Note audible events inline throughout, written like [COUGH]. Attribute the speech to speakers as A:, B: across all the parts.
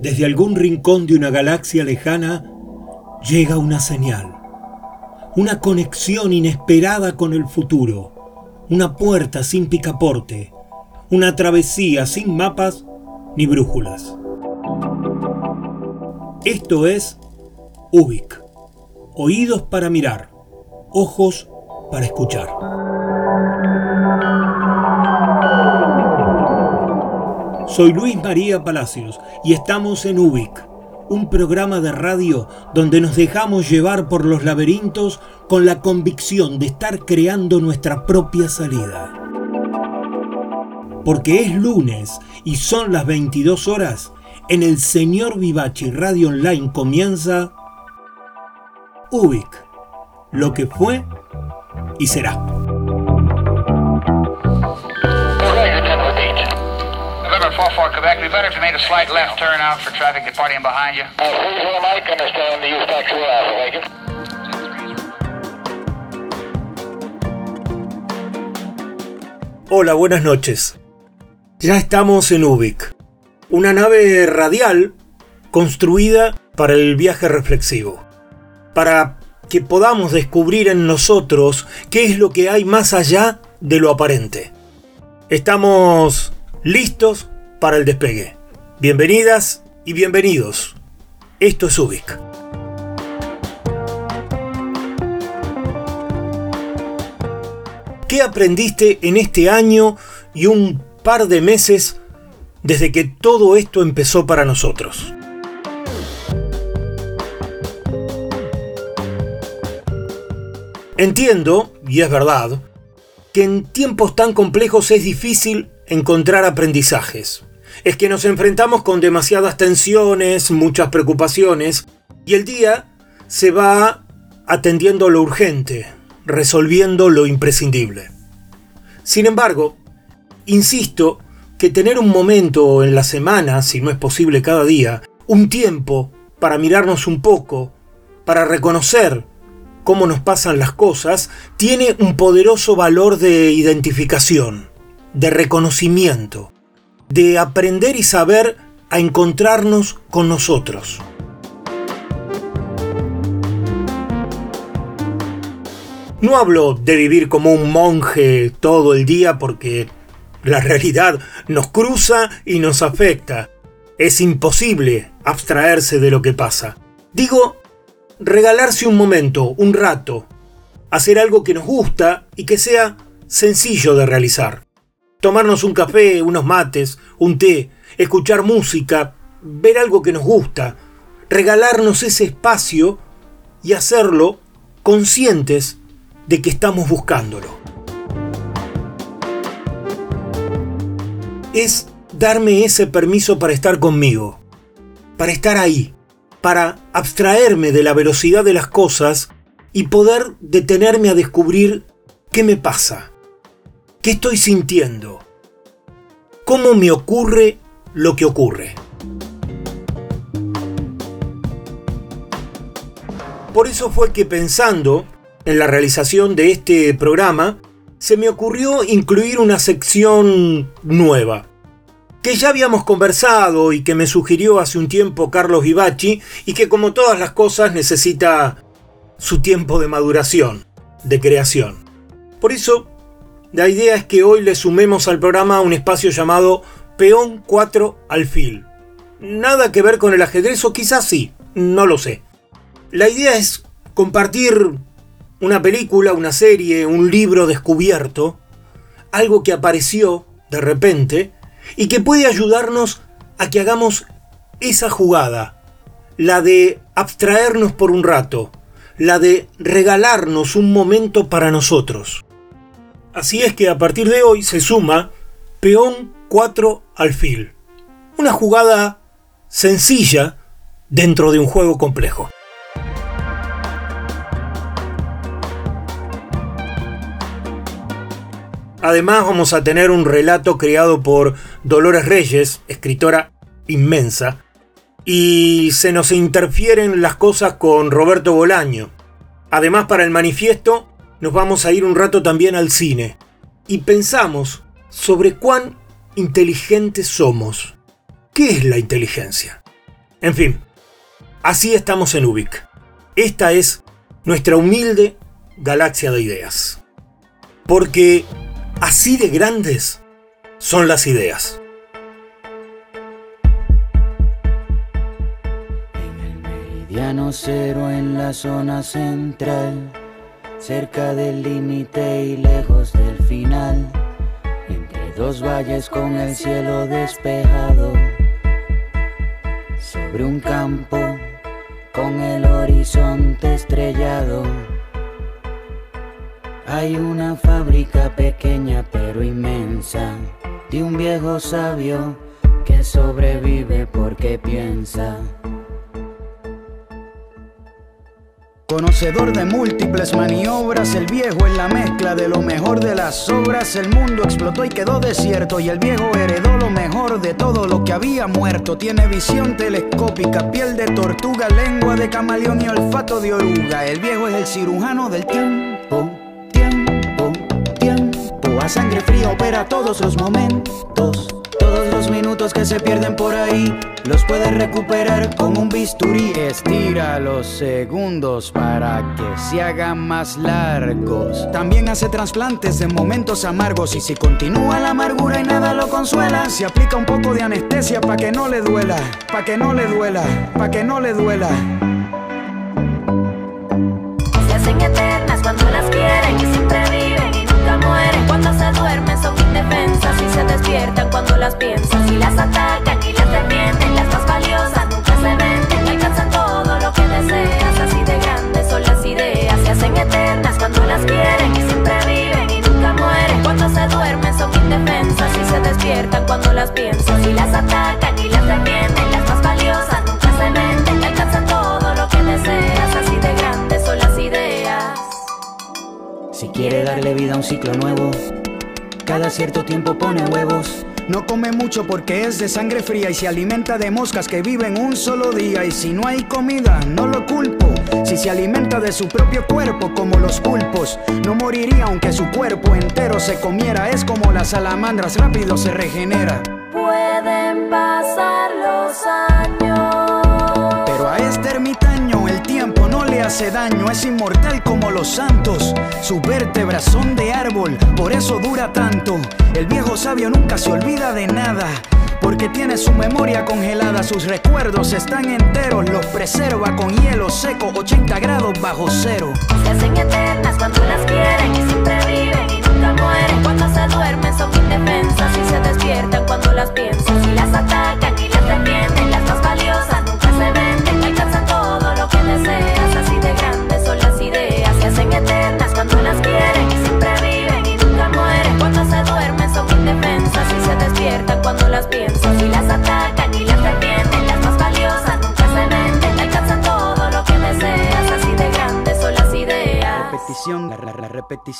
A: Desde algún rincón de una galaxia lejana llega una señal, una conexión inesperada con el futuro, una puerta sin picaporte, una travesía sin mapas ni brújulas. Esto es Ubik, oídos para mirar, ojos para escuchar. Soy Luis María Palacios y estamos en Ubik, un programa de radio donde nos dejamos llevar por los laberintos con la convicción de estar creando nuestra propia salida. Porque es lunes y son las 22 horas, en el Señor Vivachi Radio Online comienza Ubik, lo que fue y será. Hola, buenas noches. Ya estamos en Ubik, una nave radial construida para el viaje reflexivo, para que podamos descubrir en nosotros qué es lo que hay más allá de lo aparente. Estamos listos para el despegue. Bienvenidas y bienvenidos. Esto es Ubik. ¿Qué aprendiste en este año y un par de meses desde que todo esto empezó para nosotros? Entiendo, y es verdad, que en tiempos tan complejos es difícil encontrar aprendizajes. Es que nos enfrentamos con demasiadas tensiones, muchas preocupaciones, y el día se va atendiendo lo urgente, resolviendo lo imprescindible. Sin embargo, insisto que tener un momento en la semana, si no es posible cada día, un tiempo para mirarnos un poco, para reconocer cómo nos pasan las cosas, tiene un poderoso valor de identificación, de reconocimiento, de aprender y saber a encontrarnos con nosotros. No hablo de vivir como un monje todo el día porque la realidad nos cruza y nos afecta. Es imposible abstraerse de lo que pasa. Digo regalarse un momento, un rato, hacer algo que nos gusta y que sea sencillo de realizar. Tomarnos un café, unos mates, un té, escuchar música, ver algo que nos gusta, regalarnos ese espacio y hacerlo conscientes de que estamos buscándolo. Es darme ese permiso para estar conmigo, para estar ahí, para abstraerme de la velocidad de las cosas y poder detenerme a descubrir qué me pasa, qué estoy sintiendo, cómo me ocurre lo que ocurre. Por eso fue que pensando en la realización de este programa, se me ocurrió incluir una sección nueva que ya habíamos conversado y que me sugirió hace un tiempo Carlos Vivachi y que como todas las cosas necesita su tiempo de maduración, de creación. Por eso, la idea es que hoy le sumemos al programa un espacio llamado Peón 4 Alfil. Nada que ver con el ajedrez o quizás sí, no lo sé. La idea es compartir una película, una serie, un libro descubierto, algo que apareció de repente, y que puede ayudarnos a que hagamos esa jugada, la de abstraernos por un rato, la de regalarnos un momento para nosotros. Así es que a partir de hoy se suma peón 4 alfil, una jugada sencilla dentro de un juego complejo. Además vamos a tener un relato creado por Dolores Reyes, escritora inmensa, y se nos interfieren las cosas con Roberto Bolaño. Además para el manifiesto nos vamos a ir un rato también al cine y pensamos sobre cuán inteligentes somos. ¿Qué es la inteligencia? En fin, así estamos en Ubik. Esta es nuestra humilde galaxia de ideas. Porque así de grandes son las ideas.
B: En el meridiano cero en la zona central, cerca del límite y lejos del final, entre dos valles con el cielo despejado, sobre un campo con el horizonte estrellado. Hay una fábrica pequeña pero inmensa de un viejo sabio que sobrevive porque piensa.
C: Conocedor de múltiples maniobras, el viejo en la mezcla de lo mejor de las obras. El mundo explotó y quedó desierto y el viejo heredó lo mejor de todo lo que había muerto. Tiene visión telescópica, piel de tortuga, lengua de camaleón y olfato de oruga. El viejo es el cirujano del tiempo, tiempo, tiempo. A sangre fría opera todos los momentos. Minutos que se pierden por ahí los puedes recuperar con un bisturí. Estira los segundos para que se hagan más largos. También hace trasplantes de momentos amargos. Y si continúa la amargura y nada lo consuela, se aplica un poco de anestesia para que no le duela. Pa' que no le duela, pa' que no le duela.
D: Duermen son indefensas y se despiertan cuando las piensan. Y las atacan y las defienden, las más valiosas nunca se venden. Alcanzan todo lo que deseas, así de grandes son las ideas. Se hacen eternas cuando las quieren y siempre viven y nunca mueren. Cuando se duermen son indefensas y se despiertan cuando las piensan. Y las atacan y las defienden, las más valiosas nunca se venden. Alcanzan todo lo que deseas, así de grandes son las ideas.
B: Si quiere darle vida a un ciclo nuevo, cada cierto tiempo pone huevos.
C: No come mucho porque es de sangre fría y se alimenta de moscas que viven un solo día. Y si no hay comida, no lo culpo. Si se alimenta de su propio cuerpo como los pulpos, no moriría aunque su cuerpo entero se comiera. Es como las salamandras, rápido se regenera.
D: Pueden pasar los años.
C: Pero a este ermitaño hace daño, es inmortal como los santos. Sus vértebras son de árbol, por eso dura tanto. El viejo sabio nunca se olvida de nada. Porque tiene su memoria congelada, sus recuerdos están enteros, los preserva con hielo seco, 80 grados bajo cero.
D: Se hacen eternas cuando las quieren y siempre viven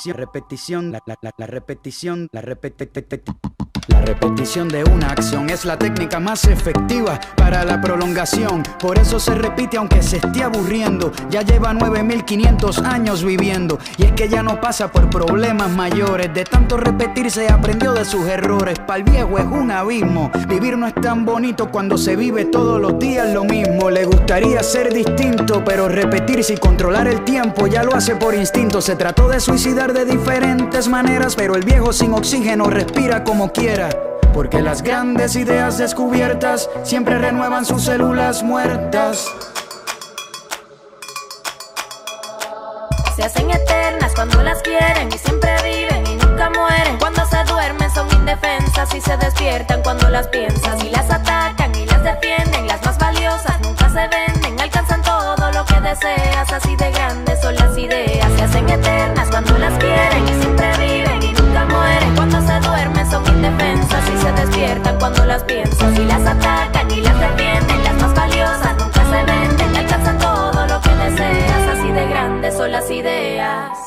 C: repetición, repetición, la, la- la- la repetición, la repetición. La repetición de una acción es la técnica más efectiva para la prolongación. Por eso se repite aunque se esté aburriendo. Ya lleva 9500 años viviendo. Y es que ya no pasa por problemas mayores. De tanto repetir se aprendió de sus errores. Para el viejo es un abismo. Vivir no es tan bonito cuando se vive todos los días lo mismo. Le gustaría ser distinto, pero repetirse y controlar el tiempo ya lo hace por instinto. Se trató de suicidar de diferentes maneras, pero el viejo sin oxígeno respira como quiera. Porque las grandes ideas descubiertas siempre renuevan sus células muertas.
D: Se hacen eternas cuando las quieren y siempre viven y nunca mueren. Cuando se duermen son indefensas y se despiertan cuando las piensan. Y las atacan y las defienden, las más valiosas nunca se venden. Alcanzan todo lo que deseas, así de grandes son las ideas. Se hacen eternas cuando las quieren y siempre viven y nunca mueren. Cuando se duermen son indefensas despiertan cuando las piensan. Y las atacan y las defienden, las más valiosas nunca se venden. Alcanzan todo lo que deseas, así de grandes son las ideas.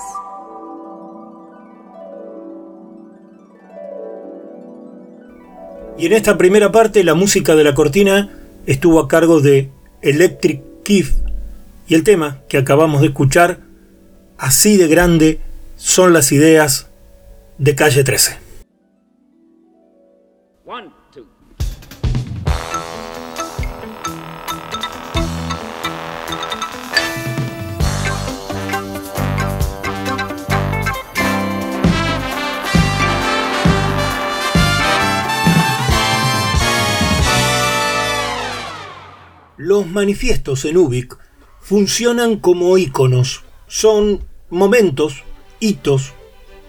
A: Y en esta primera parte la música de la cortina estuvo a cargo de Electric Keef y el tema que acabamos de escuchar, así de grande son las ideas de calle 13.
E: One, two.
A: Los manifiestos en Ubik funcionan como iconos, son momentos, hitos,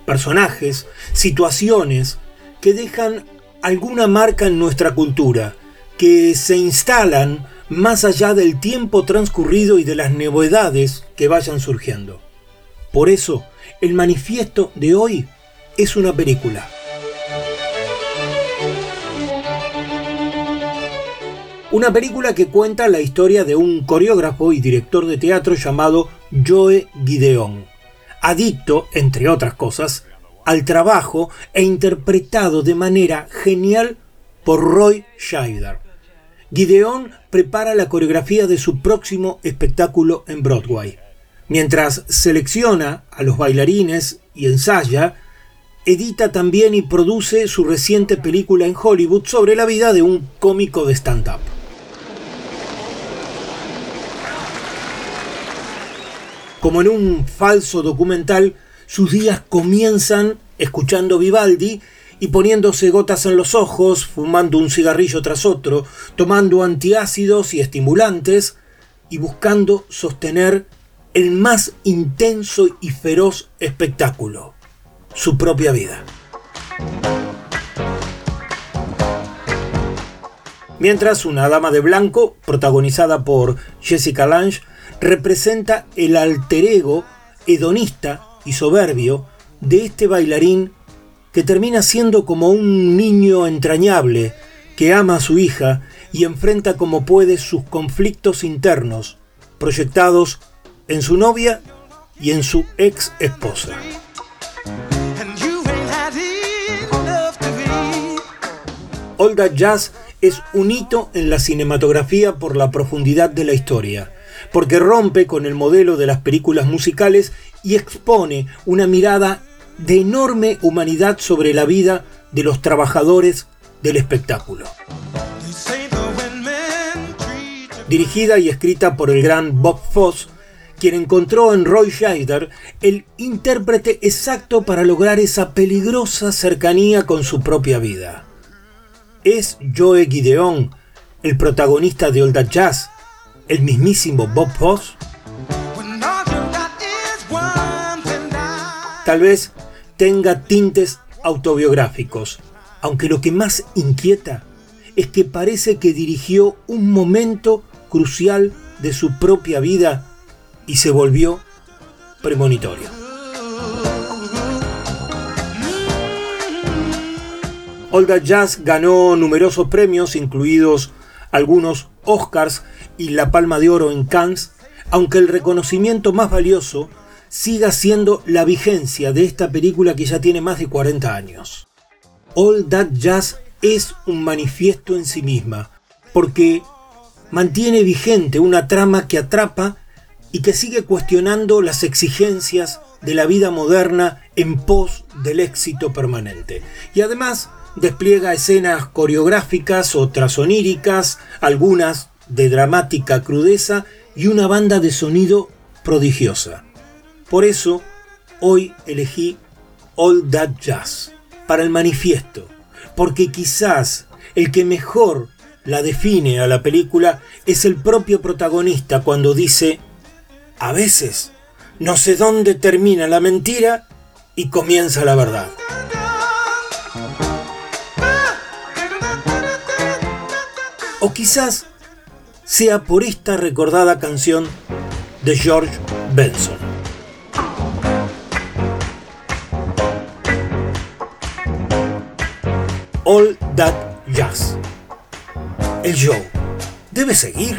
A: personajes, situaciones que dejan alguna marca en nuestra cultura, que se instalan más allá del tiempo transcurrido y de las novedades que vayan surgiendo. Por eso, el manifiesto de hoy es una película. Una película que cuenta la historia de un coreógrafo y director de teatro llamado Joe Gideon, adicto, entre otras cosas, al trabajo e interpretado de manera genial por Roy Scheider. Gideon prepara la coreografía de su próximo espectáculo en Broadway. Mientras selecciona a los bailarines y ensaya, edita también y produce su reciente película en Hollywood sobre la vida de un cómico de stand-up. Como en un falso documental, sus días comienzan escuchando Vivaldi y poniéndose gotas en los ojos, fumando un cigarrillo tras otro, tomando antiácidos y estimulantes y buscando sostener el más intenso y feroz espectáculo, su propia vida. Mientras una dama de blanco, protagonizada por Jessica Lange, representa el alter ego hedonista y soberbio de este bailarín que termina siendo como un niño entrañable que ama a su hija y enfrenta como puede sus conflictos internos, proyectados en su novia y en su ex esposa. All That Jazz es un hito en la cinematografía por la profundidad de la historia porque rompe con el modelo de las películas musicales y expone una mirada de enorme humanidad sobre la vida de los trabajadores del espectáculo. Dirigida y escrita por el gran Bob Foss, quien encontró en Roy Scheider el intérprete exacto para lograr esa peligrosa cercanía con su propia vida. Es Joe Gideon, el protagonista de That Jazz, el mismísimo Bob Foss? Tal vez tenga tintes autobiográficos, aunque lo que más inquieta es que parece que dirigió un momento crucial de su propia vida y se volvió premonitorio. Olga Jazz ganó numerosos premios, incluidos algunos Oscars y la Palma de Oro en Cannes, aunque el reconocimiento más valioso siga siendo la vigencia de esta película que ya tiene más de 40 años. All That Jazz es un manifiesto en sí misma, porque mantiene vigente una trama que atrapa y que sigue cuestionando las exigencias de la vida moderna en pos del éxito permanente. Y además despliega escenas coreográficas, otras oníricas, algunas de dramática crudeza y una banda de sonido prodigiosa. Por eso, hoy elegí All That Jazz para el manifiesto, porque quizás el que mejor la define a la película es el propio protagonista cuando dice, a veces no sé dónde termina la mentira y comienza la verdad. O quizás sea por esta recordada canción de George Benson. All That Jazz. El show debe seguir.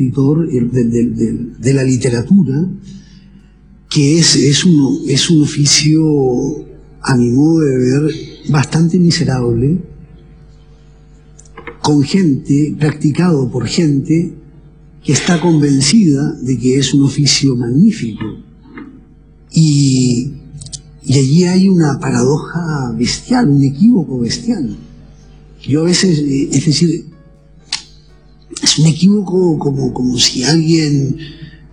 E: Escritor de, la literatura, que es, es, un, es un oficio, a mi modo de ver, bastante miserable, con gente, practicado por gente que está convencida de que es un oficio magnífico. Y, y allí hay una paradoja bestial, un equívoco bestial. Yo a veces, eh, es decir, es un equívoco como, como si alguien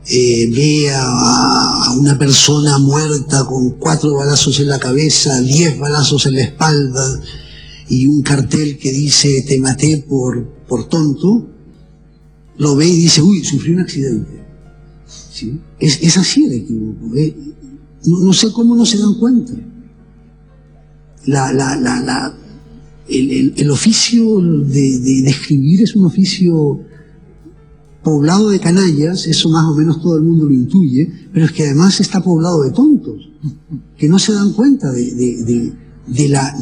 E: eh, ve a, una persona muerta con cuatro balazos en la cabeza, diez balazos en la espalda y un cartel que dice te maté por, por tonto, lo ve y dice, uy, sufrí un accidente. Es, así el equívoco. ¿eh? No, sé cómo no se dan cuenta. La, la, la, el, oficio de, escribir es un oficio poblado de canallas, eso más o menos todo el mundo lo intuye, pero es que además está poblado de tontos, que no se dan cuenta de, la,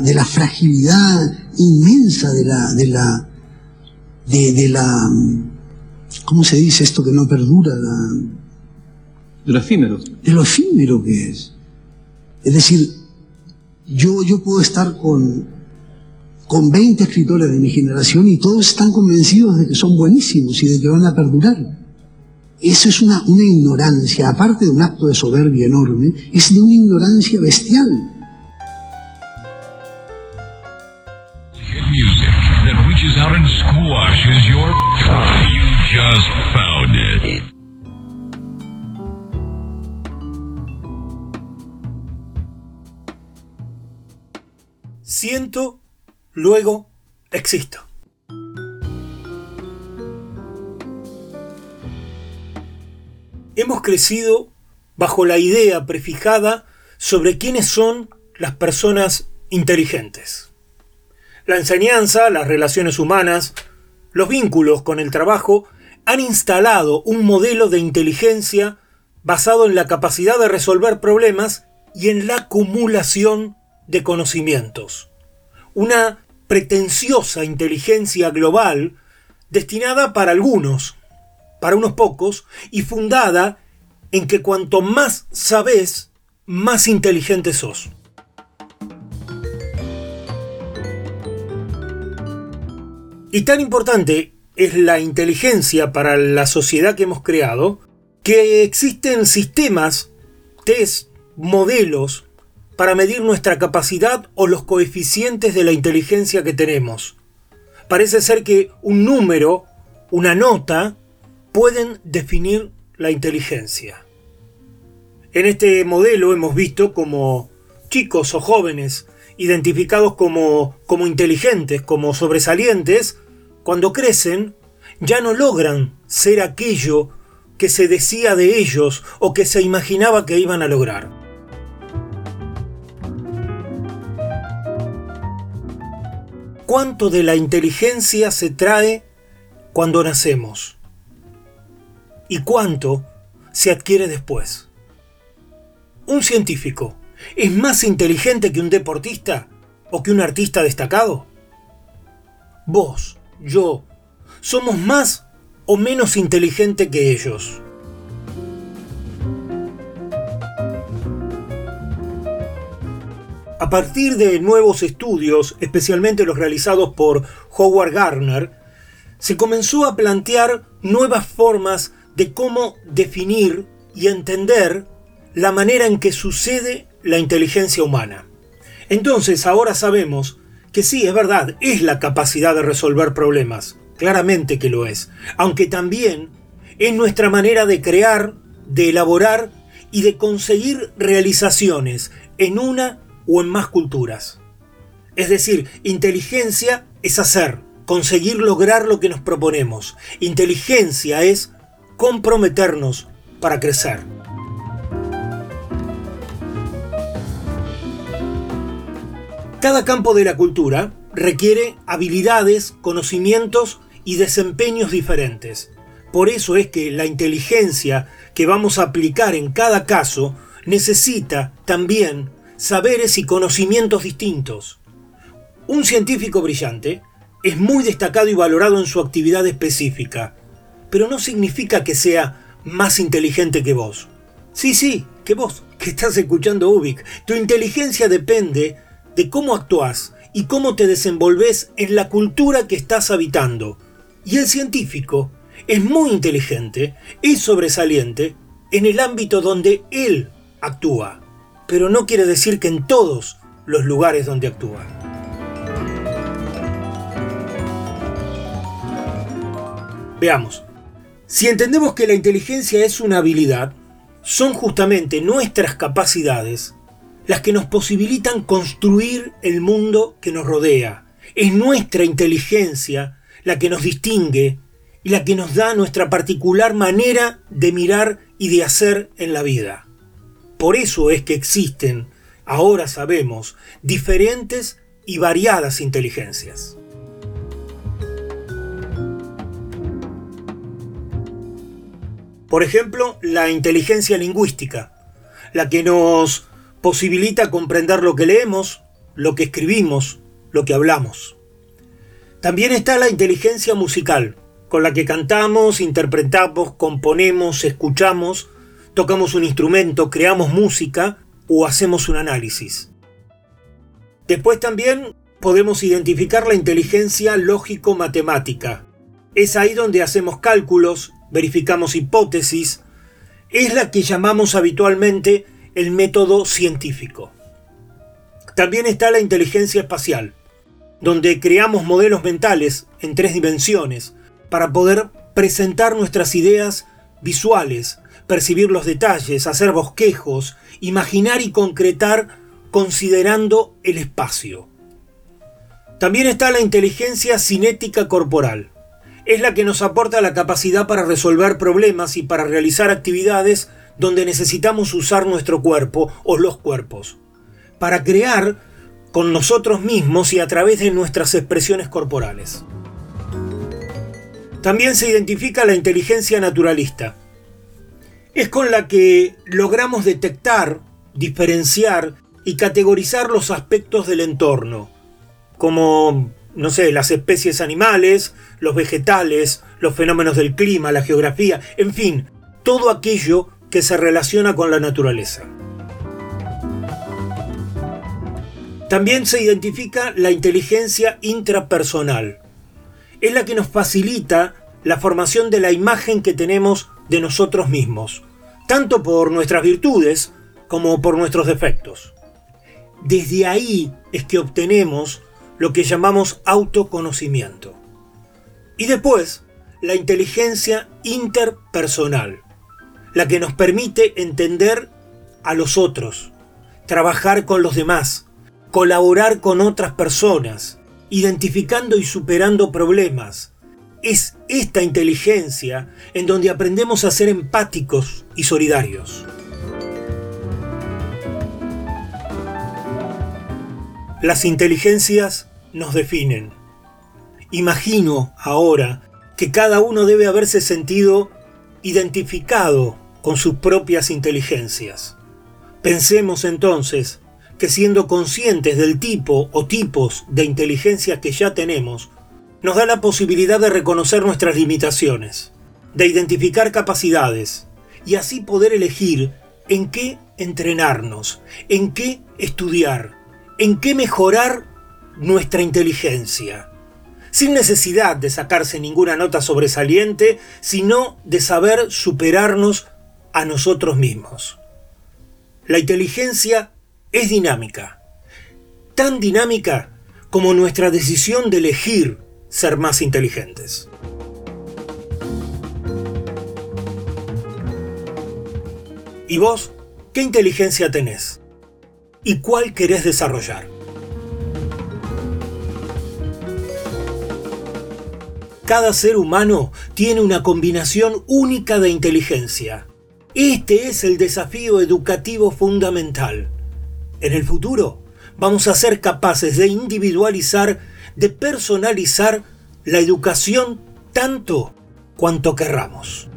E: de la, fragilidad inmensa de la, de la, de, la, ¿cómo se dice esto que no perdura?
F: de lo efímero.
E: De lo efímero que es. Es decir, yo, yo puedo estar con, con 20 escritores de mi generación y todos están convencidos de que son buenísimos y de que van a perdurar. Eso es una, una ignorancia, aparte de un acto de soberbia enorme, es de una ignorancia bestial. [LAUGHS]
A: Siento luego existo. Hemos crecido bajo la idea prefijada sobre quiénes son las personas inteligentes. La enseñanza, las relaciones humanas, los vínculos con el trabajo han instalado un modelo de inteligencia basado en la capacidad de resolver problemas y en la acumulación de conocimientos. Una pretenciosa inteligencia global destinada para algunos, para unos pocos, y fundada en que cuanto más sabes, más inteligente sos. Y tan importante es la inteligencia para la sociedad que hemos creado, que existen sistemas, test, modelos para medir nuestra capacidad o los coeficientes de la inteligencia que tenemos. Parece ser que un número, una nota, pueden definir la inteligencia. En este modelo hemos visto como chicos o jóvenes identificados como, como inteligentes, como sobresalientes, cuando crecen, ya no logran ser aquello que se decía de ellos o que se imaginaba que iban a lograr. ¿Cuánto de la inteligencia se trae cuando nacemos? ¿Y cuánto se adquiere después? ¿Un científico es más inteligente que un deportista o que un artista destacado? Vos, yo, somos más o menos inteligente que ellos. A partir de nuevos estudios, especialmente los realizados por Howard Gardner, se comenzó a plantear nuevas formas de cómo definir y entender la manera en que sucede la inteligencia humana. Entonces ahora sabemos que sí, es verdad, es la capacidad de resolver problemas, claramente que lo es, aunque también es nuestra manera de crear, de elaborar y de conseguir realizaciones en una o en más culturas. Es decir, inteligencia es hacer, conseguir lograr lo que nos proponemos. Inteligencia es comprometernos para crecer. Cada campo de la cultura requiere habilidades, conocimientos y desempeños diferentes. Por eso es que la inteligencia que vamos a aplicar en cada caso necesita también saberes y conocimientos distintos. Un científico brillante es muy destacado y valorado en su actividad específica, pero no significa que sea más inteligente que vos. Sí, sí, que vos, que estás escuchando Ubik. Tu inteligencia depende de cómo actúas y cómo te desenvolves en la cultura que estás habitando. Y el científico es muy inteligente y sobresaliente en el ámbito donde él actúa, pero no quiere decir que en todos los lugares donde actúa. Veamos, si entendemos que la inteligencia es una habilidad, son justamente nuestras capacidades las que nos posibilitan construir el mundo que nos rodea. Es nuestra inteligencia la que nos distingue y la que nos da nuestra particular manera de mirar y de hacer en la vida. Por eso es que existen, ahora sabemos, diferentes y variadas inteligencias. Por ejemplo, la inteligencia lingüística, la que nos posibilita comprender lo que leemos, lo que escribimos, lo que hablamos. También está la inteligencia musical, con la que cantamos, interpretamos, componemos, escuchamos, tocamos un instrumento, creamos música o hacemos un análisis. Después también podemos identificar la inteligencia lógico-matemática. Es ahí donde hacemos cálculos, verificamos hipótesis, es la que llamamos habitualmente el método científico. También está la inteligencia espacial, donde creamos modelos mentales en tres dimensiones para poder presentar nuestras ideas visuales, percibir los detalles, hacer bosquejos, imaginar y concretar considerando el espacio. También está la inteligencia cinética corporal. Es la que nos aporta la capacidad para resolver problemas y para realizar actividades donde necesitamos usar nuestro cuerpo o los cuerpos para crear con nosotros mismos y a través de nuestras expresiones corporales. También se identifica la inteligencia naturalista. Es con la que logramos detectar, diferenciar y categorizar los aspectos del entorno, como, no sé, las especies animales, los vegetales, los fenómenos del clima, la geografía, en fin, todo aquello que se relaciona con la naturaleza. También se identifica la inteligencia intrapersonal. Es la que nos facilita la formación de la imagen que tenemos de nosotros mismos, tanto por nuestras virtudes, como por nuestros defectos. Desde ahí es que obtenemos lo que llamamos autoconocimiento. Y después, la inteligencia interpersonal, la que nos permite entender a los otros, trabajar con los demás, colaborar con otras personas, identificando y superando problemas. Es esta inteligencia en donde aprendemos a ser empáticos y solidarios. Las inteligencias nos definen. Imagino ahora que cada uno debe haberse sentido identificado con sus propias inteligencias. Pensemos entonces que siendo conscientes del tipo o tipos de inteligencia que ya tenemos, nos da la posibilidad de reconocer nuestras limitaciones, de identificar capacidades y así poder elegir en qué entrenarnos, en qué estudiar, en qué mejorar nuestra inteligencia, sin necesidad de sacarse ninguna nota sobresaliente, sino de saber superarnos a nosotros mismos. La inteligencia es dinámica, tan dinámica como nuestra decisión de elegir ser más inteligentes. ¿Y vos qué inteligencia tenés? y cuál querés desarrollar. Cada ser humano tiene una combinación única de inteligencia. Este es el desafío educativo fundamental. En el futuro vamos a ser capaces de individualizar, de personalizar la educación tanto cuanto querramos.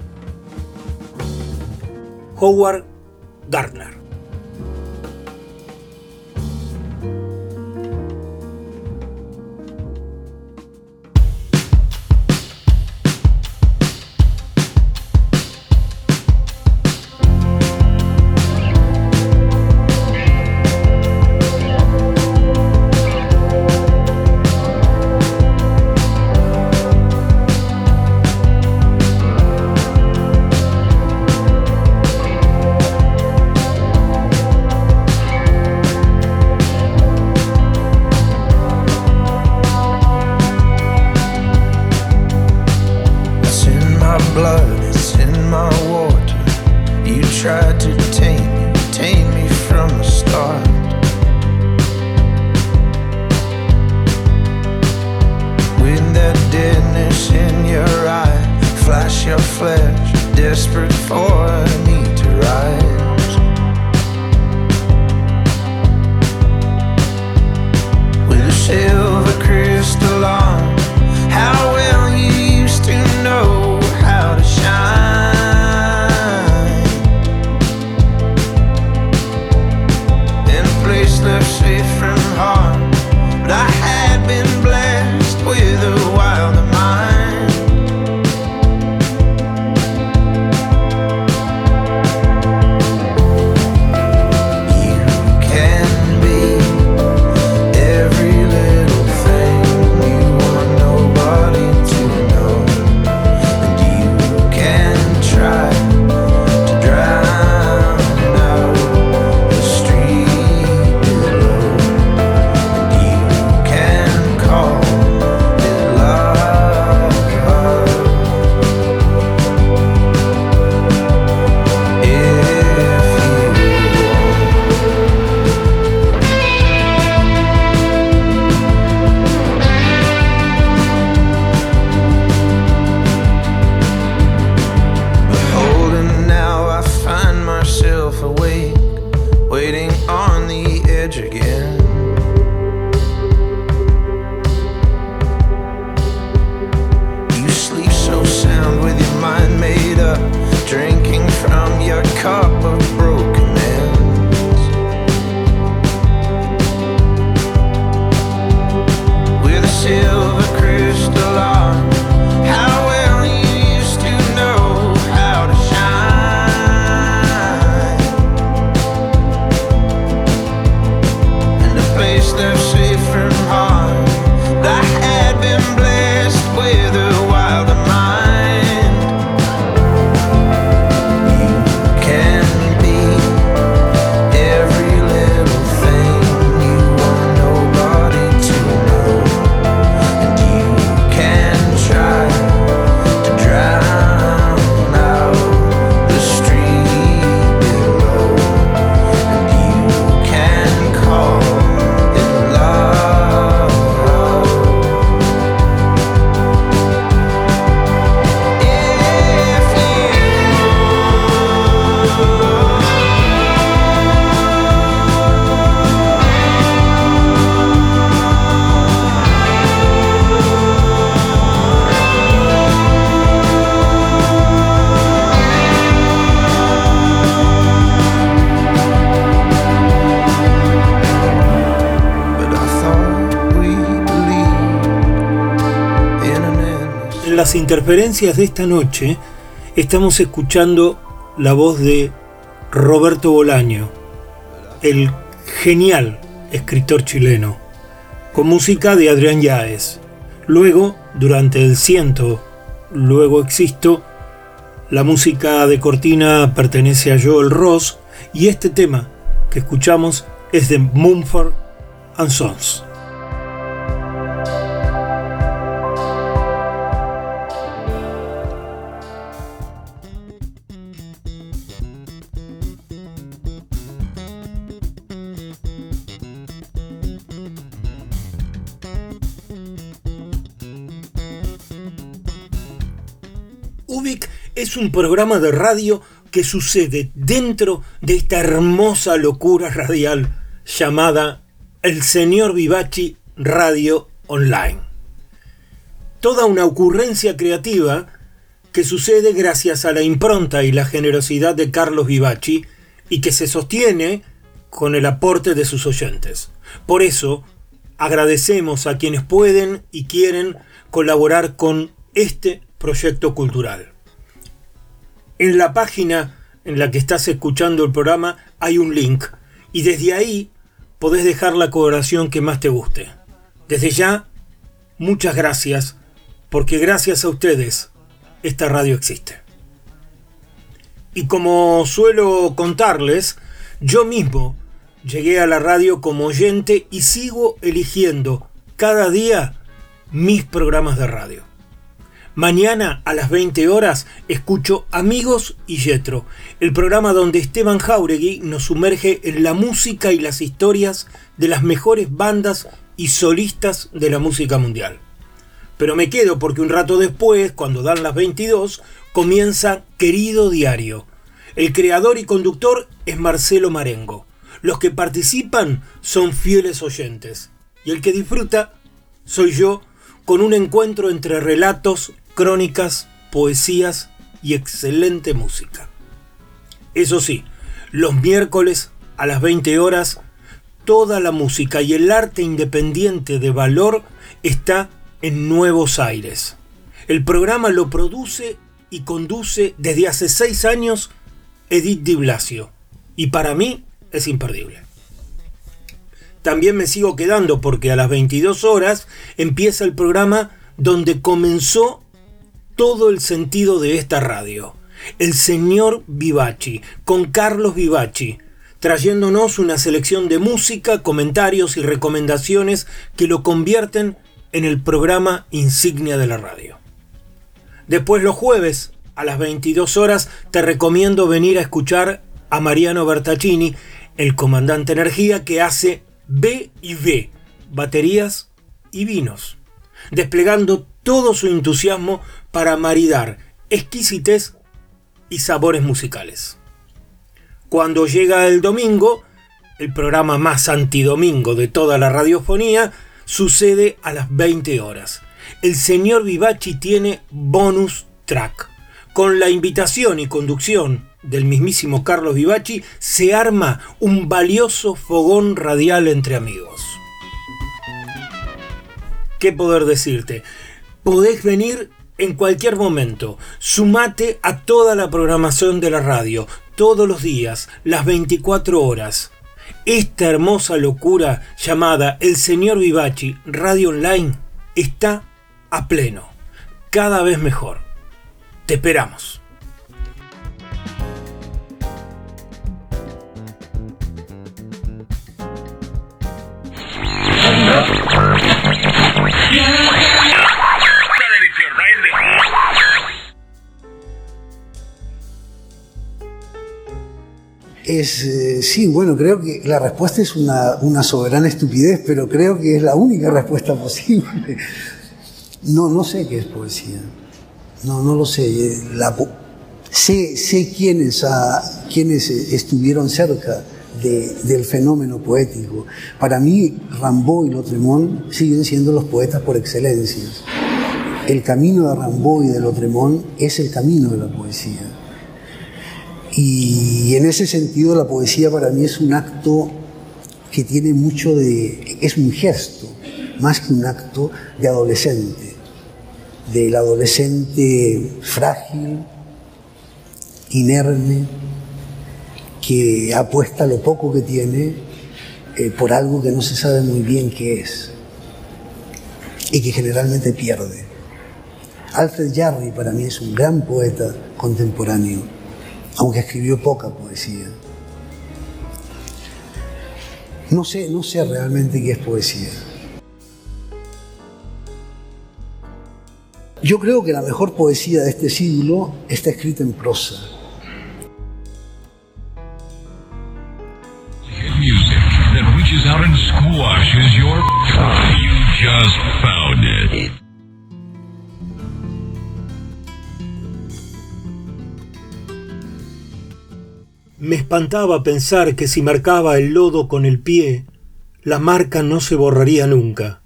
A: Howard Gardner interferencias de esta noche estamos escuchando la voz de Roberto Bolaño, el genial escritor chileno, con música de Adrián Yáez. Luego, durante el ciento, luego existo, la música de cortina pertenece a Joel Ross y este tema que escuchamos es de Mumford and Sons. Es un programa de radio que sucede dentro de esta hermosa locura radial llamada El Señor Vivaci Radio Online. Toda una ocurrencia creativa que sucede gracias a la impronta y la generosidad de Carlos Vivaci y que se sostiene con el aporte de sus oyentes. Por eso, agradecemos a quienes pueden y quieren colaborar con este proyecto cultural. En la página en la que estás escuchando el programa hay un link y desde ahí podés dejar la colaboración que más te guste. Desde ya, muchas gracias, porque gracias a ustedes esta radio existe. Y como suelo contarles, yo mismo llegué a la radio como oyente y sigo eligiendo cada día mis programas de radio. Mañana a las 20 horas escucho Amigos y Yetro, el programa donde Esteban Jauregui nos sumerge en la música y las historias de las mejores bandas y solistas de la música mundial. Pero me quedo porque un rato después, cuando dan las 22, comienza Querido Diario. El creador y conductor es Marcelo Marengo. Los que participan son fieles oyentes. Y el que disfruta soy yo con un encuentro entre relatos, crónicas, poesías y excelente música. Eso sí, los miércoles a las 20 horas, toda la música y el arte independiente de valor está en Nuevos Aires. El programa lo produce y conduce desde hace seis años Edith Di Blasio, y para mí es imperdible. También me sigo quedando porque a las 22 horas empieza el programa donde comenzó todo el sentido de esta radio. El señor Vivaci, con Carlos Vivaci, trayéndonos una selección de música, comentarios y recomendaciones que lo convierten en el programa insignia de la radio. Después los jueves, a las 22 horas, te recomiendo venir a escuchar a Mariano Bertaccini, el comandante energía que hace B y B, baterías y vinos, desplegando todo su entusiasmo para maridar exquisitez y sabores musicales. Cuando llega el domingo, el programa más antidomingo de toda la radiofonía, sucede a las 20 horas. El señor Vivaci tiene bonus track. Con la invitación y conducción del mismísimo Carlos Vivaci, se arma un valioso fogón radial entre amigos. ¿Qué poder decirte? Podés venir en cualquier momento. Sumate a toda la programación de la radio, todos los días, las 24 horas. Esta hermosa locura llamada El Señor Vivaci Radio Online está a pleno, cada vez mejor. Te esperamos.
E: Es, eh, sí, bueno, creo que la respuesta es una, soberana estupidez, pero creo que es la única respuesta posible. No, no sé qué es poesía. No, no lo sé. La, sé, sé quiénes, a, quiénes estuvieron cerca del fenómeno poético. Para mí, Rambaud y Lotremont siguen siendo los poetas por excelencia. El camino de Rambaud y de Lotremont es el camino de la poesía. Y en ese sentido la poesía para mí es un acto que tiene mucho de... es un gesto, más que un acto de adolescente. del adolescente frágil, inerme, que apuesta lo poco que tiene eh, por algo que no se sabe muy bien qué es y que generalmente pierde. Alfred Jarry para mí es un gran poeta contemporáneo, aunque escribió poca poesía. No sé, no sé realmente qué es poesía. Yo creo que la mejor poesía de este siglo está escrita en prosa.
A: Me espantaba pensar que si marcaba el lodo con el pie, la marca no se borraría nunca.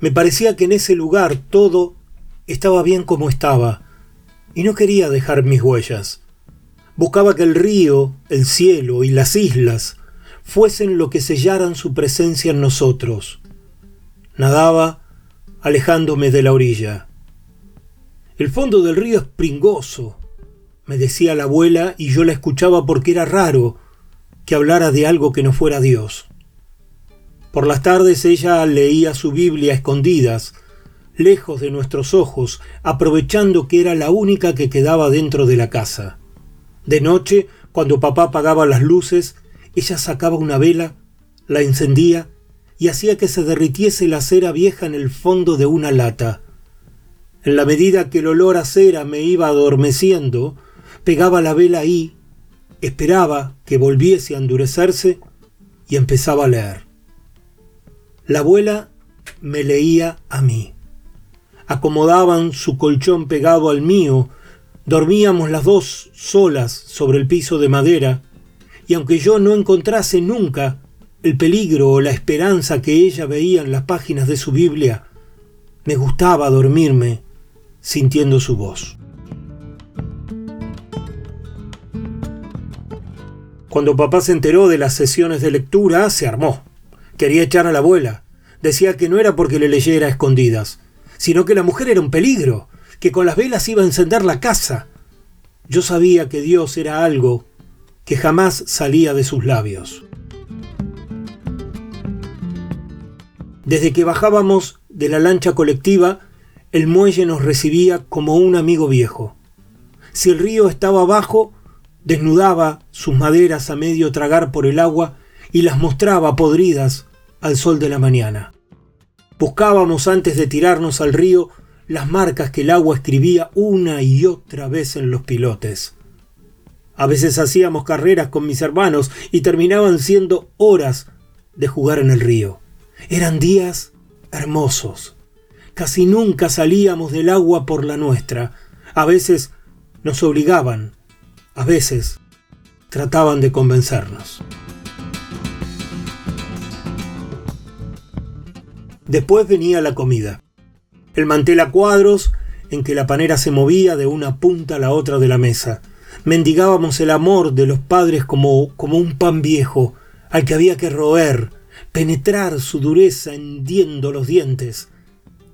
A: Me parecía que en ese lugar todo estaba bien como estaba, y no quería dejar mis huellas. Buscaba que el río, el cielo y las islas fuesen lo que sellaran su presencia en nosotros. Nadaba alejándome de la orilla. El fondo del río es pringoso, me decía la abuela y yo la escuchaba porque era raro que hablara de algo que no fuera Dios. Por las tardes ella leía su Biblia a escondidas, lejos de nuestros ojos, aprovechando que era la única que quedaba dentro de la casa. De noche, cuando papá apagaba las luces, ella sacaba una vela, la encendía y hacía que se derritiese la cera vieja en el fondo de una lata. En la medida que el olor a cera me iba adormeciendo, pegaba la vela ahí, esperaba que volviese a endurecerse y empezaba a leer. La abuela me leía a mí. Acomodaban su colchón pegado al mío, dormíamos las dos solas sobre el piso de madera, y aunque yo no encontrase nunca el peligro o la esperanza que ella veía en las páginas de su Biblia, me gustaba dormirme sintiendo su voz. Cuando papá se enteró de las sesiones de lectura, se armó. Quería echar a la abuela. Decía que no era porque le leyera a escondidas, sino que la mujer era un peligro, que con las velas iba a encender la casa. Yo sabía que Dios era algo que jamás salía de sus labios. Desde que bajábamos de la lancha colectiva, el muelle nos recibía como un amigo viejo. Si el río estaba abajo, desnudaba sus maderas a medio tragar por el agua y las mostraba podridas al sol de la mañana. Buscábamos antes de tirarnos al río las marcas que el agua escribía una y otra vez en los pilotes. A veces hacíamos carreras con mis hermanos y terminaban siendo horas de jugar en el río. Eran días hermosos. Casi nunca salíamos del agua por la nuestra. A veces nos obligaban a veces trataban de convencernos. Después venía la comida. El mantel a cuadros en que la panera se movía de una punta a la otra de la mesa. Mendigábamos el amor de los padres como, como un pan viejo al que había que roer, penetrar su dureza hendiendo los dientes,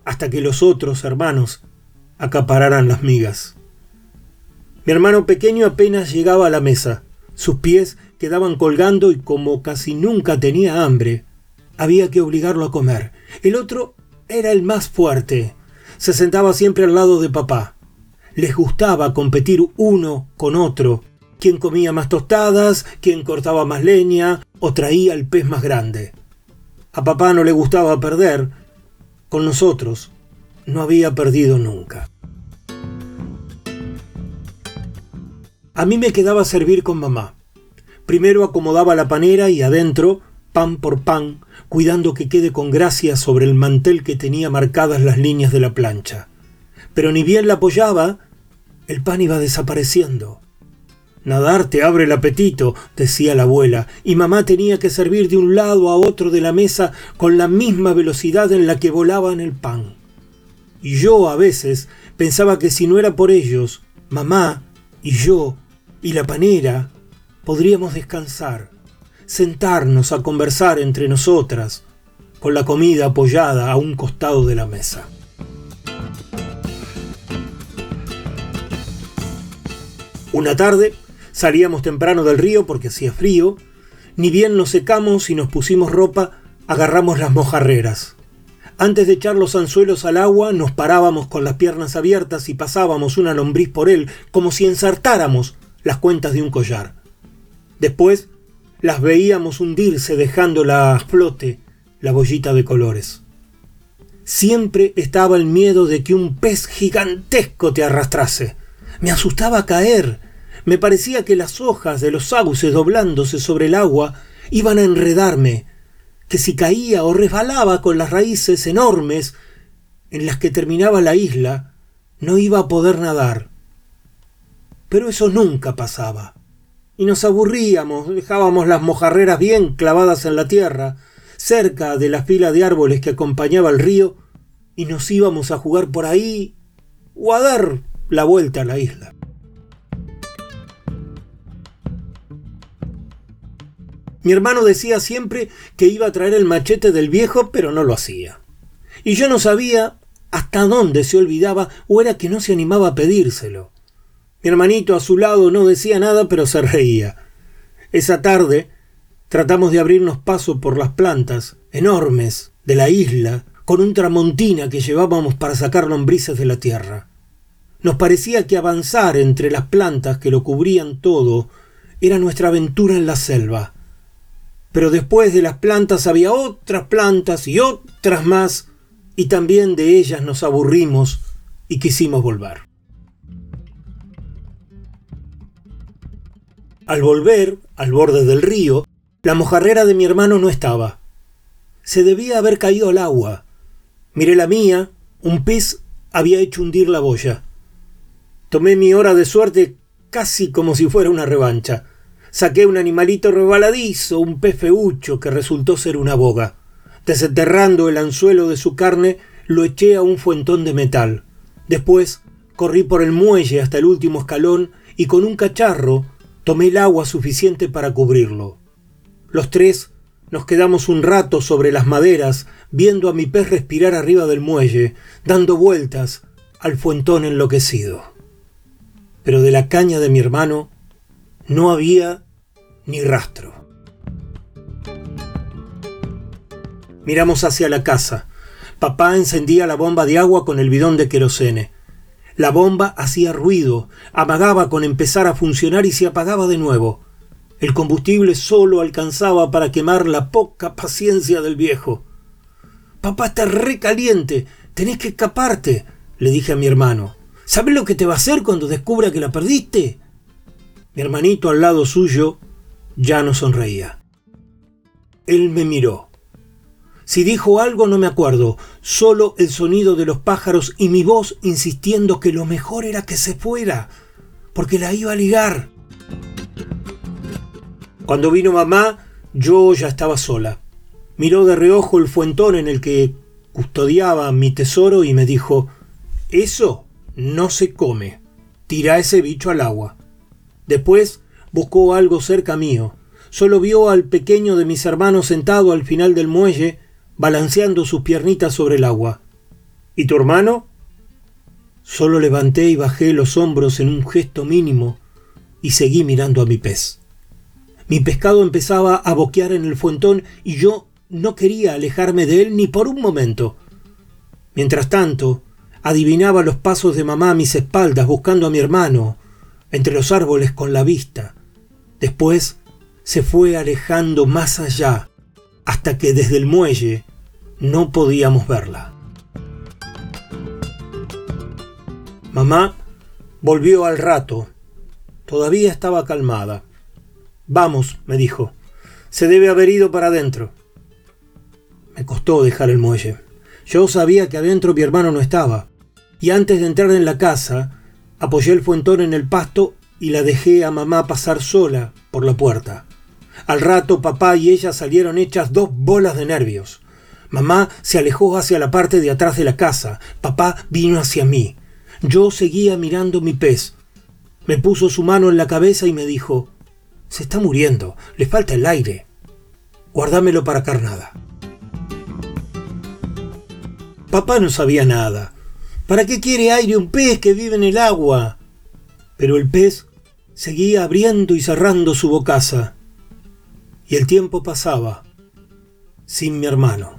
A: hasta que los otros hermanos acapararan las migas. Mi hermano pequeño apenas llegaba a la mesa. Sus pies quedaban colgando y como casi nunca tenía hambre, había que obligarlo a comer. El otro era el más fuerte. Se sentaba siempre al lado de papá. Les gustaba competir uno con otro. Quién comía más tostadas, quién cortaba más leña o traía el pez más grande. A papá no le gustaba perder. Con nosotros no había perdido nunca. A mí me quedaba servir con mamá. Primero acomodaba la panera y adentro, pan por pan, cuidando que quede con gracia sobre el mantel que tenía marcadas las líneas de la plancha. Pero ni bien la apoyaba, el pan iba desapareciendo. Nadar te abre el apetito, decía la abuela, y mamá tenía que servir de un lado a otro de la mesa con la misma velocidad en la que volaban el pan. Y yo a veces pensaba que si no era por ellos, mamá y yo y la panera, podríamos descansar, sentarnos a conversar entre nosotras, con la comida apoyada a un costado de la mesa. Una tarde salíamos temprano del río porque hacía frío, ni bien nos secamos y nos pusimos ropa, agarramos las mojarreras. Antes de echar los anzuelos al agua, nos parábamos con las piernas abiertas y pasábamos una lombriz por él, como si ensartáramos las cuentas de un collar. Después las veíamos hundirse dejándola a flote la bollita de colores. Siempre estaba el miedo de que un pez gigantesco te arrastrase. Me asustaba caer. Me parecía que las hojas de los sauces doblándose sobre el agua iban a enredarme, que si caía o resbalaba con las raíces enormes en las que terminaba la isla, no iba a poder nadar. Pero eso nunca pasaba. Y nos aburríamos, dejábamos las mojarreras bien clavadas en la tierra, cerca de la fila de árboles que acompañaba el río, y nos íbamos a jugar por ahí o a dar la vuelta a la isla. Mi hermano decía siempre que iba a traer el machete del viejo, pero no lo hacía. Y yo no sabía hasta dónde se olvidaba o era que no se animaba a pedírselo. Mi hermanito a su lado no decía nada, pero se reía. Esa tarde tratamos de abrirnos paso por las plantas enormes de la isla con un tramontina que llevábamos para sacar lombrices de la tierra. Nos parecía que avanzar entre las plantas que lo cubrían todo era nuestra aventura en la selva. Pero después de las plantas había otras plantas y otras más, y también de ellas nos aburrimos y quisimos volver. Al volver, al borde del río, la mojarrera de mi hermano no estaba. Se debía haber caído al agua. Miré la mía, un pez había hecho hundir la boya. Tomé mi hora de suerte casi como si fuera una revancha. Saqué un animalito rebaladizo, un pez feucho que resultó ser una boga. Desenterrando el anzuelo de su carne, lo eché a un fuentón de metal. Después corrí por el muelle hasta el último escalón y con un cacharro tomé el agua suficiente para cubrirlo. Los tres nos quedamos un rato sobre las maderas, viendo a mi pez respirar arriba del muelle, dando vueltas al fuentón enloquecido. Pero de la caña de mi hermano no había ni rastro. Miramos hacia la casa. Papá encendía la bomba de agua con el bidón de querosene. La bomba hacía ruido, amagaba con empezar a funcionar y se apagaba de nuevo. El combustible solo alcanzaba para quemar la poca paciencia del viejo. Papá está recaliente, tenés que escaparte, le dije a mi hermano. ¿Sabes lo que te va a hacer cuando descubra que la perdiste? Mi hermanito al lado suyo ya no sonreía. Él me miró. Si dijo algo no me acuerdo, solo el sonido de los pájaros y mi voz insistiendo que lo mejor era que se fuera, porque la iba a ligar. Cuando vino mamá, yo ya estaba sola. Miró de reojo el fuentón en el que custodiaba mi tesoro y me dijo, Eso no se come. Tira ese bicho al agua. Después buscó algo cerca mío. Solo vio al pequeño de mis hermanos sentado al final del muelle balanceando sus piernitas sobre el agua. ¿Y tu hermano? Solo levanté y bajé los hombros en un gesto mínimo y seguí mirando a mi pez. Mi pescado empezaba a boquear en el fuentón y yo no quería alejarme de él ni por un momento. Mientras tanto, adivinaba los pasos de mamá a mis espaldas buscando a mi hermano, entre los árboles con la vista. Después se fue alejando más allá, hasta que desde el muelle no podíamos verla. Mamá volvió al rato. Todavía estaba calmada. Vamos, me dijo. Se debe haber ido para adentro. Me costó dejar el muelle. Yo sabía que adentro mi hermano no estaba. Y antes de entrar en la casa, apoyé el fuentón en el pasto y la dejé a mamá pasar sola por la puerta. Al rato papá y ella salieron hechas dos bolas de nervios. Mamá se alejó hacia la parte de atrás de la casa. Papá vino hacia mí. Yo seguía mirando mi pez. Me puso su mano en la cabeza y me dijo, Se está muriendo, le falta el aire. Guardámelo para carnada. Papá no sabía nada. ¿Para qué quiere aire un pez que vive en el agua? Pero el pez seguía abriendo y cerrando su bocaza, y el tiempo pasaba sin mi hermano.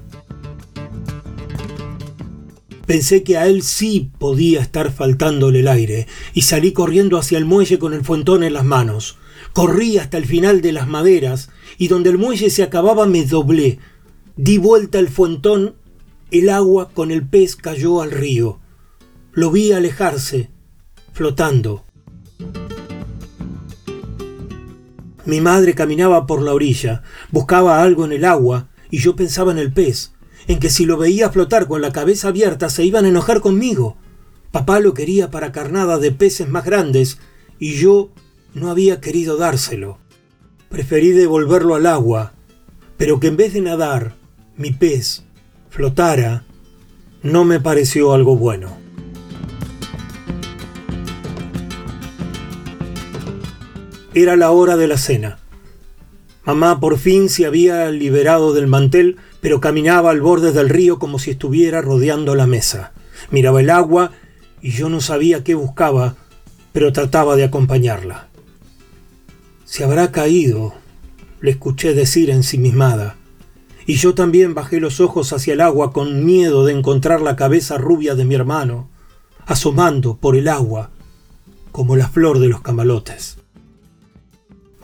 A: Pensé que a él sí podía estar faltándole el aire, y salí corriendo hacia el muelle con el fuentón en las manos. Corrí hasta el final de las maderas, y donde el muelle se acababa me doblé. Di vuelta el fuentón, el agua con el pez cayó al río. Lo vi alejarse, flotando. Mi madre caminaba por la orilla, buscaba algo en el agua, y yo pensaba en el pez en que si lo veía flotar con la cabeza abierta se iban a enojar conmigo. Papá lo quería para carnada de peces más grandes y yo no había querido dárselo. Preferí devolverlo al agua, pero que en vez de nadar, mi pez flotara, no me pareció algo bueno. Era la hora de la cena. Mamá por fin se había liberado del mantel pero caminaba al borde del río como si estuviera rodeando la mesa. Miraba el agua y yo no sabía qué buscaba, pero trataba de acompañarla. Se habrá caído, le escuché decir ensimismada, y yo también bajé los ojos hacia el agua con miedo de encontrar la cabeza rubia de mi hermano, asomando por el agua como la flor de los camalotes.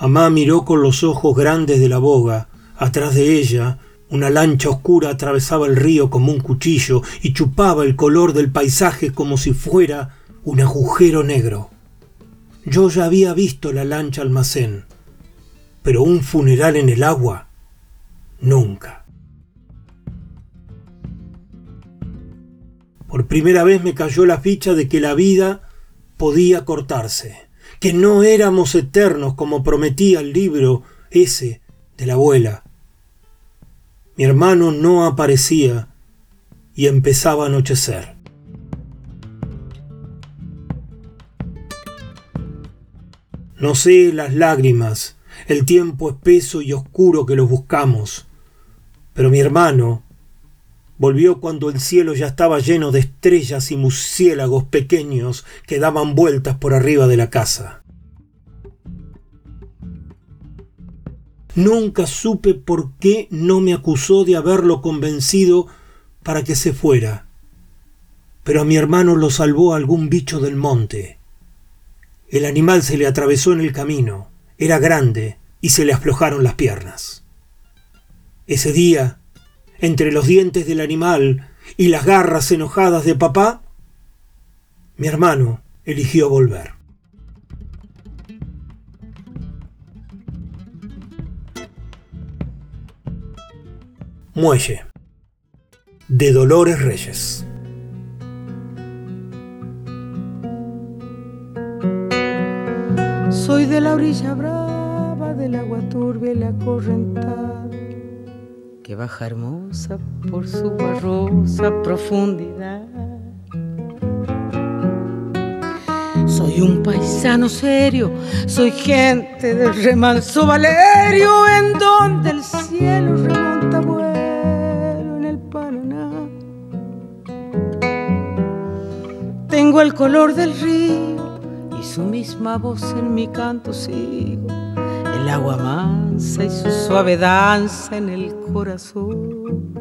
A: Mamá miró con los ojos grandes de la boga, atrás de ella, una lancha oscura atravesaba el río como un cuchillo y chupaba el color del paisaje como si fuera un agujero negro. Yo ya había visto la lancha almacén, pero un funeral en el agua, nunca. Por primera vez me cayó la ficha de que la vida podía cortarse, que no éramos eternos como prometía el libro ese de la abuela mi hermano no aparecía y empezaba a anochecer. No sé las lágrimas, el tiempo espeso y oscuro que los buscamos, pero mi hermano volvió cuando el cielo ya estaba lleno de estrellas y murciélagos pequeños que daban vueltas por arriba de la casa. Nunca supe por qué no me acusó de haberlo convencido para que se fuera. Pero a mi hermano lo salvó algún bicho del monte. El animal se le atravesó en el camino, era grande y se le aflojaron las piernas. Ese día, entre los dientes del animal y las garras enojadas de papá, mi hermano eligió volver. Muelle de Dolores Reyes.
G: Soy de la orilla brava del agua turbia y la correntada que baja hermosa por su barrosa profundidad. Soy un paisano serio, soy gente del remanso Valerio, en donde el cielo remonta Tengo el color del río y su misma voz en mi canto sigo. El agua mansa y su suave danza en el corazón.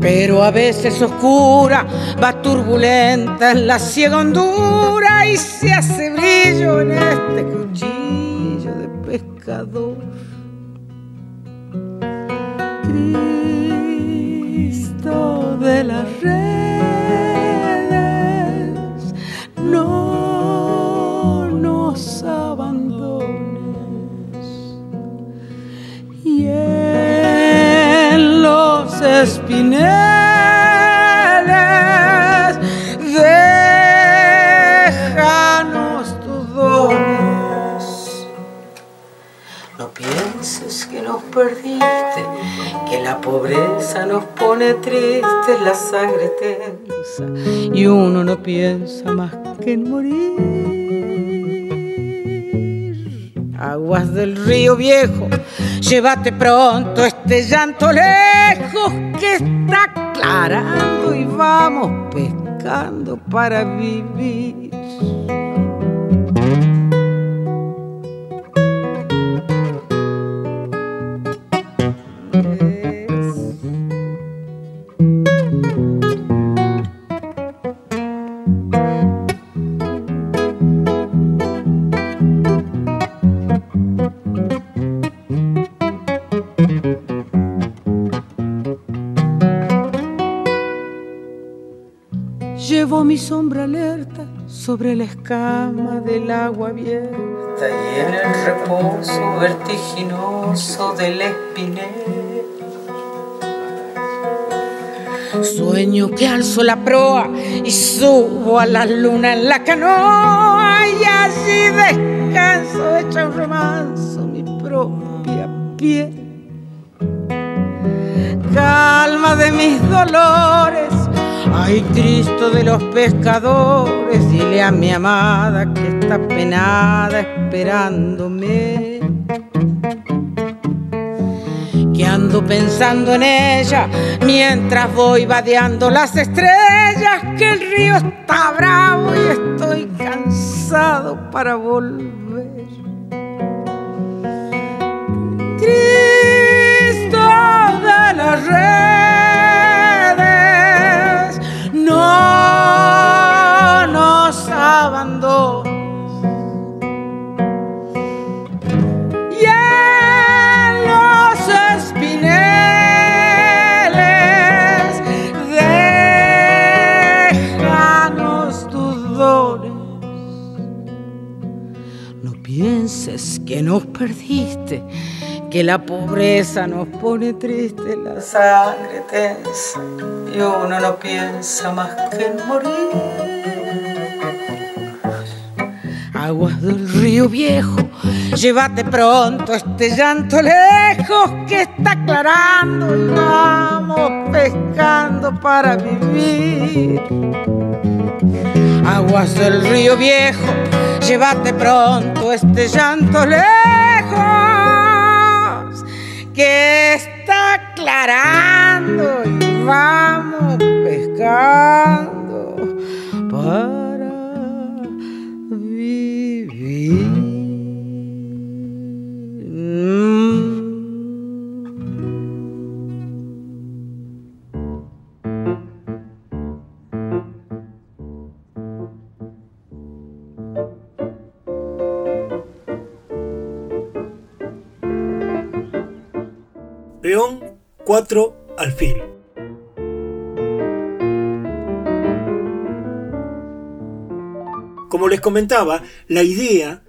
G: Pero a veces oscura, va turbulenta en la ciega hondura y se hace brillo en este cuchillo de pescador. Espineles déjanos tus. No pienses que nos perdiste, que la pobreza nos pone tristes, la sangre tensa y uno no piensa más que en morir. Aguas del río viejo, llévate pronto este llanto lejos que está aclarando y vamos pescando para vivir. Sombra alerta sobre la escama del agua abierta y en el reposo vertiginoso del espinel. Sueño que alzo la proa y subo a la luna en la canoa y así descanso hecha un remanso mi propia piel. Calma de mis dolores Ay, Cristo de los pescadores, dile a mi amada que está penada esperándome. Que ando pensando en ella mientras voy vadeando las estrellas, que el río está bravo y estoy cansado para volver. Cristo de la red que nos perdiste que la pobreza nos pone triste, la sangre tensa y uno no piensa más que en morir. Aguas del río viejo, llévate pronto este llanto lejos que está aclarando y vamos pescando para vivir. Aguas del río viejo, llévate pronto este llanto lejos que está aclarando y vamos pescando
A: Peón 4 alfil. Como les comentaba, la idea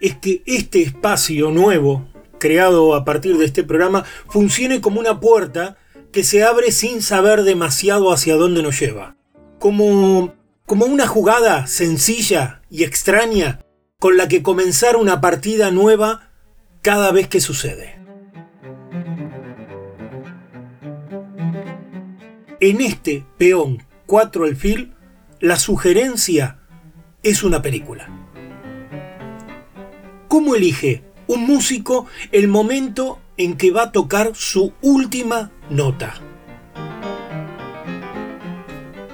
A: es que este espacio nuevo, creado a partir de este programa, funcione como una puerta que se abre sin saber demasiado hacia dónde nos lleva. Como, como una jugada sencilla y extraña con la que comenzar una partida nueva cada vez que sucede. En este peón 4 alfil, la sugerencia es una película. ¿Cómo elige un músico el momento en que va a tocar su última nota?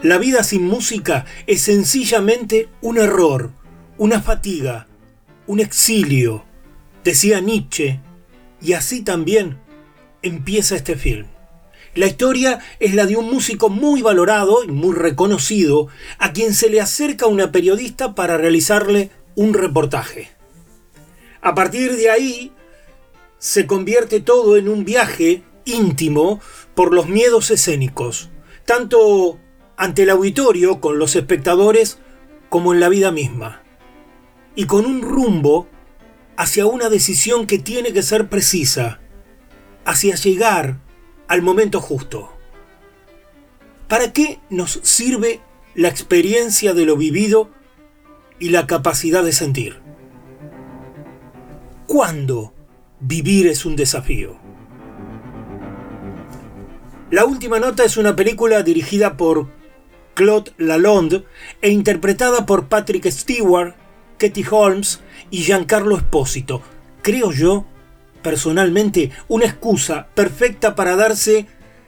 A: La vida sin música es sencillamente un error, una fatiga, un exilio, decía Nietzsche, y así también empieza este film. La historia es la de un músico muy valorado y muy reconocido a quien se le acerca una periodista para realizarle un reportaje. A partir de ahí se convierte todo en un viaje íntimo por los miedos escénicos, tanto ante el auditorio con los espectadores como en la vida misma, y con un rumbo hacia una decisión que tiene que ser precisa, hacia llegar al momento justo. ¿Para qué nos sirve la experiencia de lo vivido y la capacidad de sentir? ¿Cuándo vivir es un desafío? La última nota es una película dirigida por Claude Lalonde e interpretada por Patrick Stewart, Katie Holmes y Giancarlo Espósito. Creo yo personalmente una excusa perfecta para darse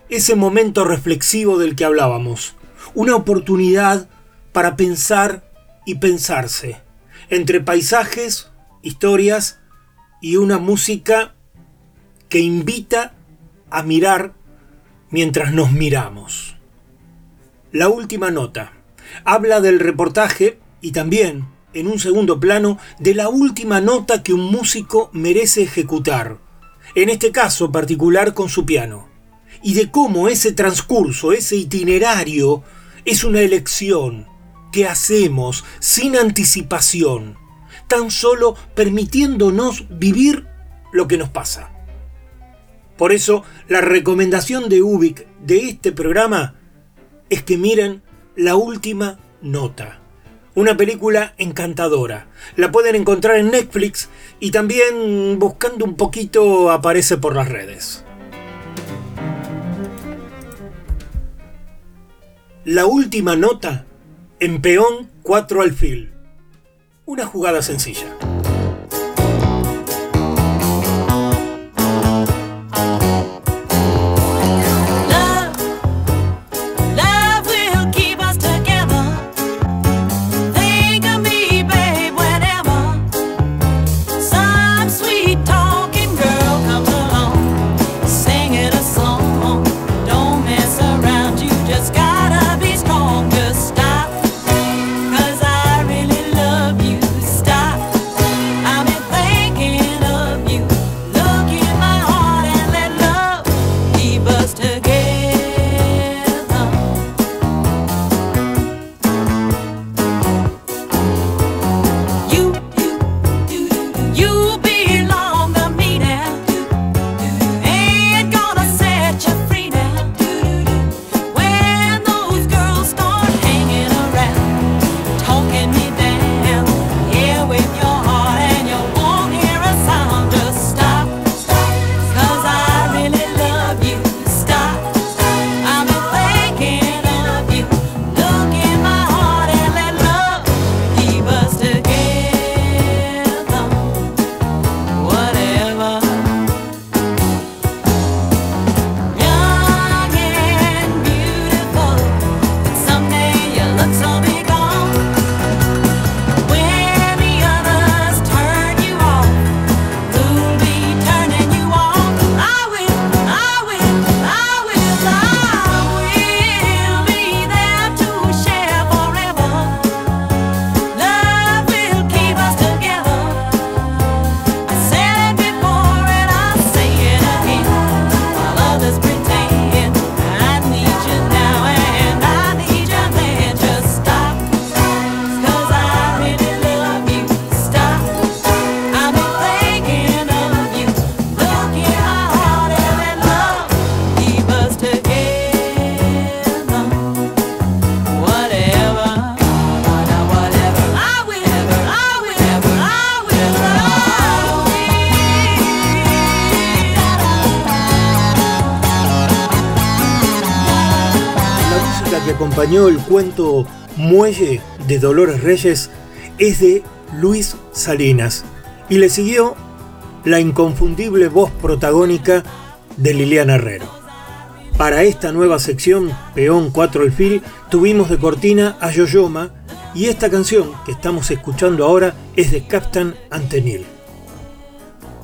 A: ese momento reflexivo del que hablábamos. Una oportunidad para pensar y pensarse. Entre paisajes, historias y una música que invita a mirar mientras nos miramos. La última nota habla del reportaje y también en un segundo plano de la última nota que un músico merece ejecutar, en este caso particular con su piano, y de cómo ese transcurso, ese itinerario, es una elección,
H: que hacemos sin anticipación, tan solo permitiéndonos vivir lo que nos pasa. Por eso, la recomendación de Ubik de este programa es que miren La Última Nota. Una película encantadora. La pueden encontrar en Netflix y también buscando un poquito aparece por las redes. La última nota en peón 4 alfil. Una jugada sencilla. El cuento Muelle de Dolores Reyes es de Luis Salinas y le siguió la inconfundible voz protagónica de Liliana Herrero. Para esta nueva sección, Peón 4 Alfil, tuvimos de cortina a Yoyoma y esta canción que estamos escuchando ahora es de Captain Antenil.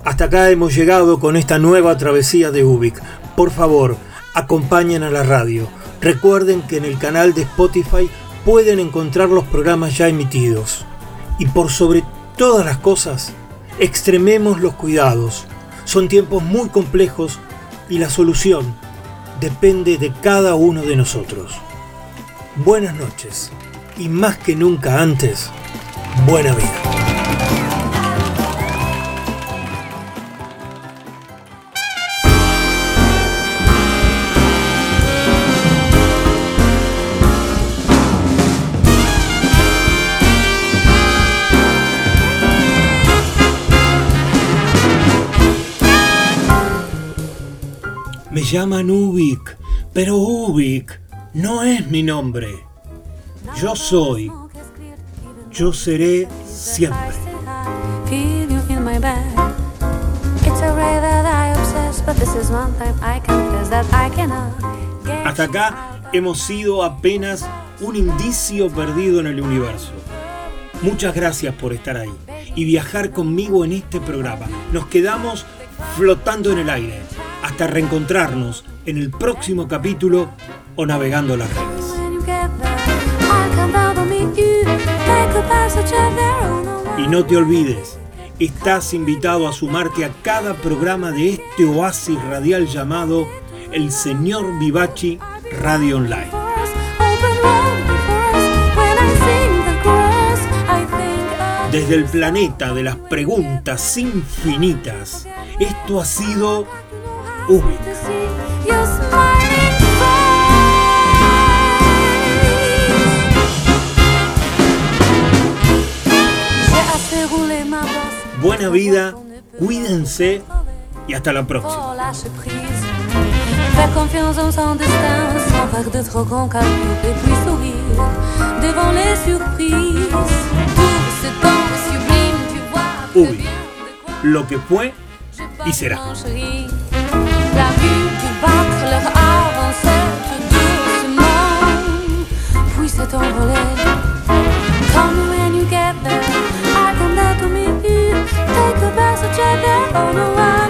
H: Hasta acá hemos llegado con esta nueva travesía de Ubik. Por favor, acompañen a la radio Recuerden que en el canal de Spotify pueden encontrar los programas ya emitidos. Y por sobre todas las cosas, extrememos los cuidados. Son tiempos muy complejos y la solución depende de cada uno de nosotros. Buenas noches y más que nunca antes, buena vida. Llaman Ubik, pero Ubik no es mi nombre. Yo soy. Yo seré siempre. Hasta acá hemos sido apenas un indicio perdido en el universo. Muchas gracias por estar ahí y viajar conmigo en este programa. Nos quedamos flotando en el aire hasta reencontrarnos en el próximo capítulo o navegando las redes. Y no te olvides, estás invitado a sumarte a cada programa de este oasis radial llamado El Señor Vivachi Radio Online.
A: desde el planeta de las preguntas infinitas. Esto ha sido Buena vida, cuídense y hasta la próxima.
H: Faire en de sublime,
A: lo que fue y será.
H: Battre avancer tout doucement, puis s'est envolé. Tell me when you get there, I come there to meet you. Take a best of on the way.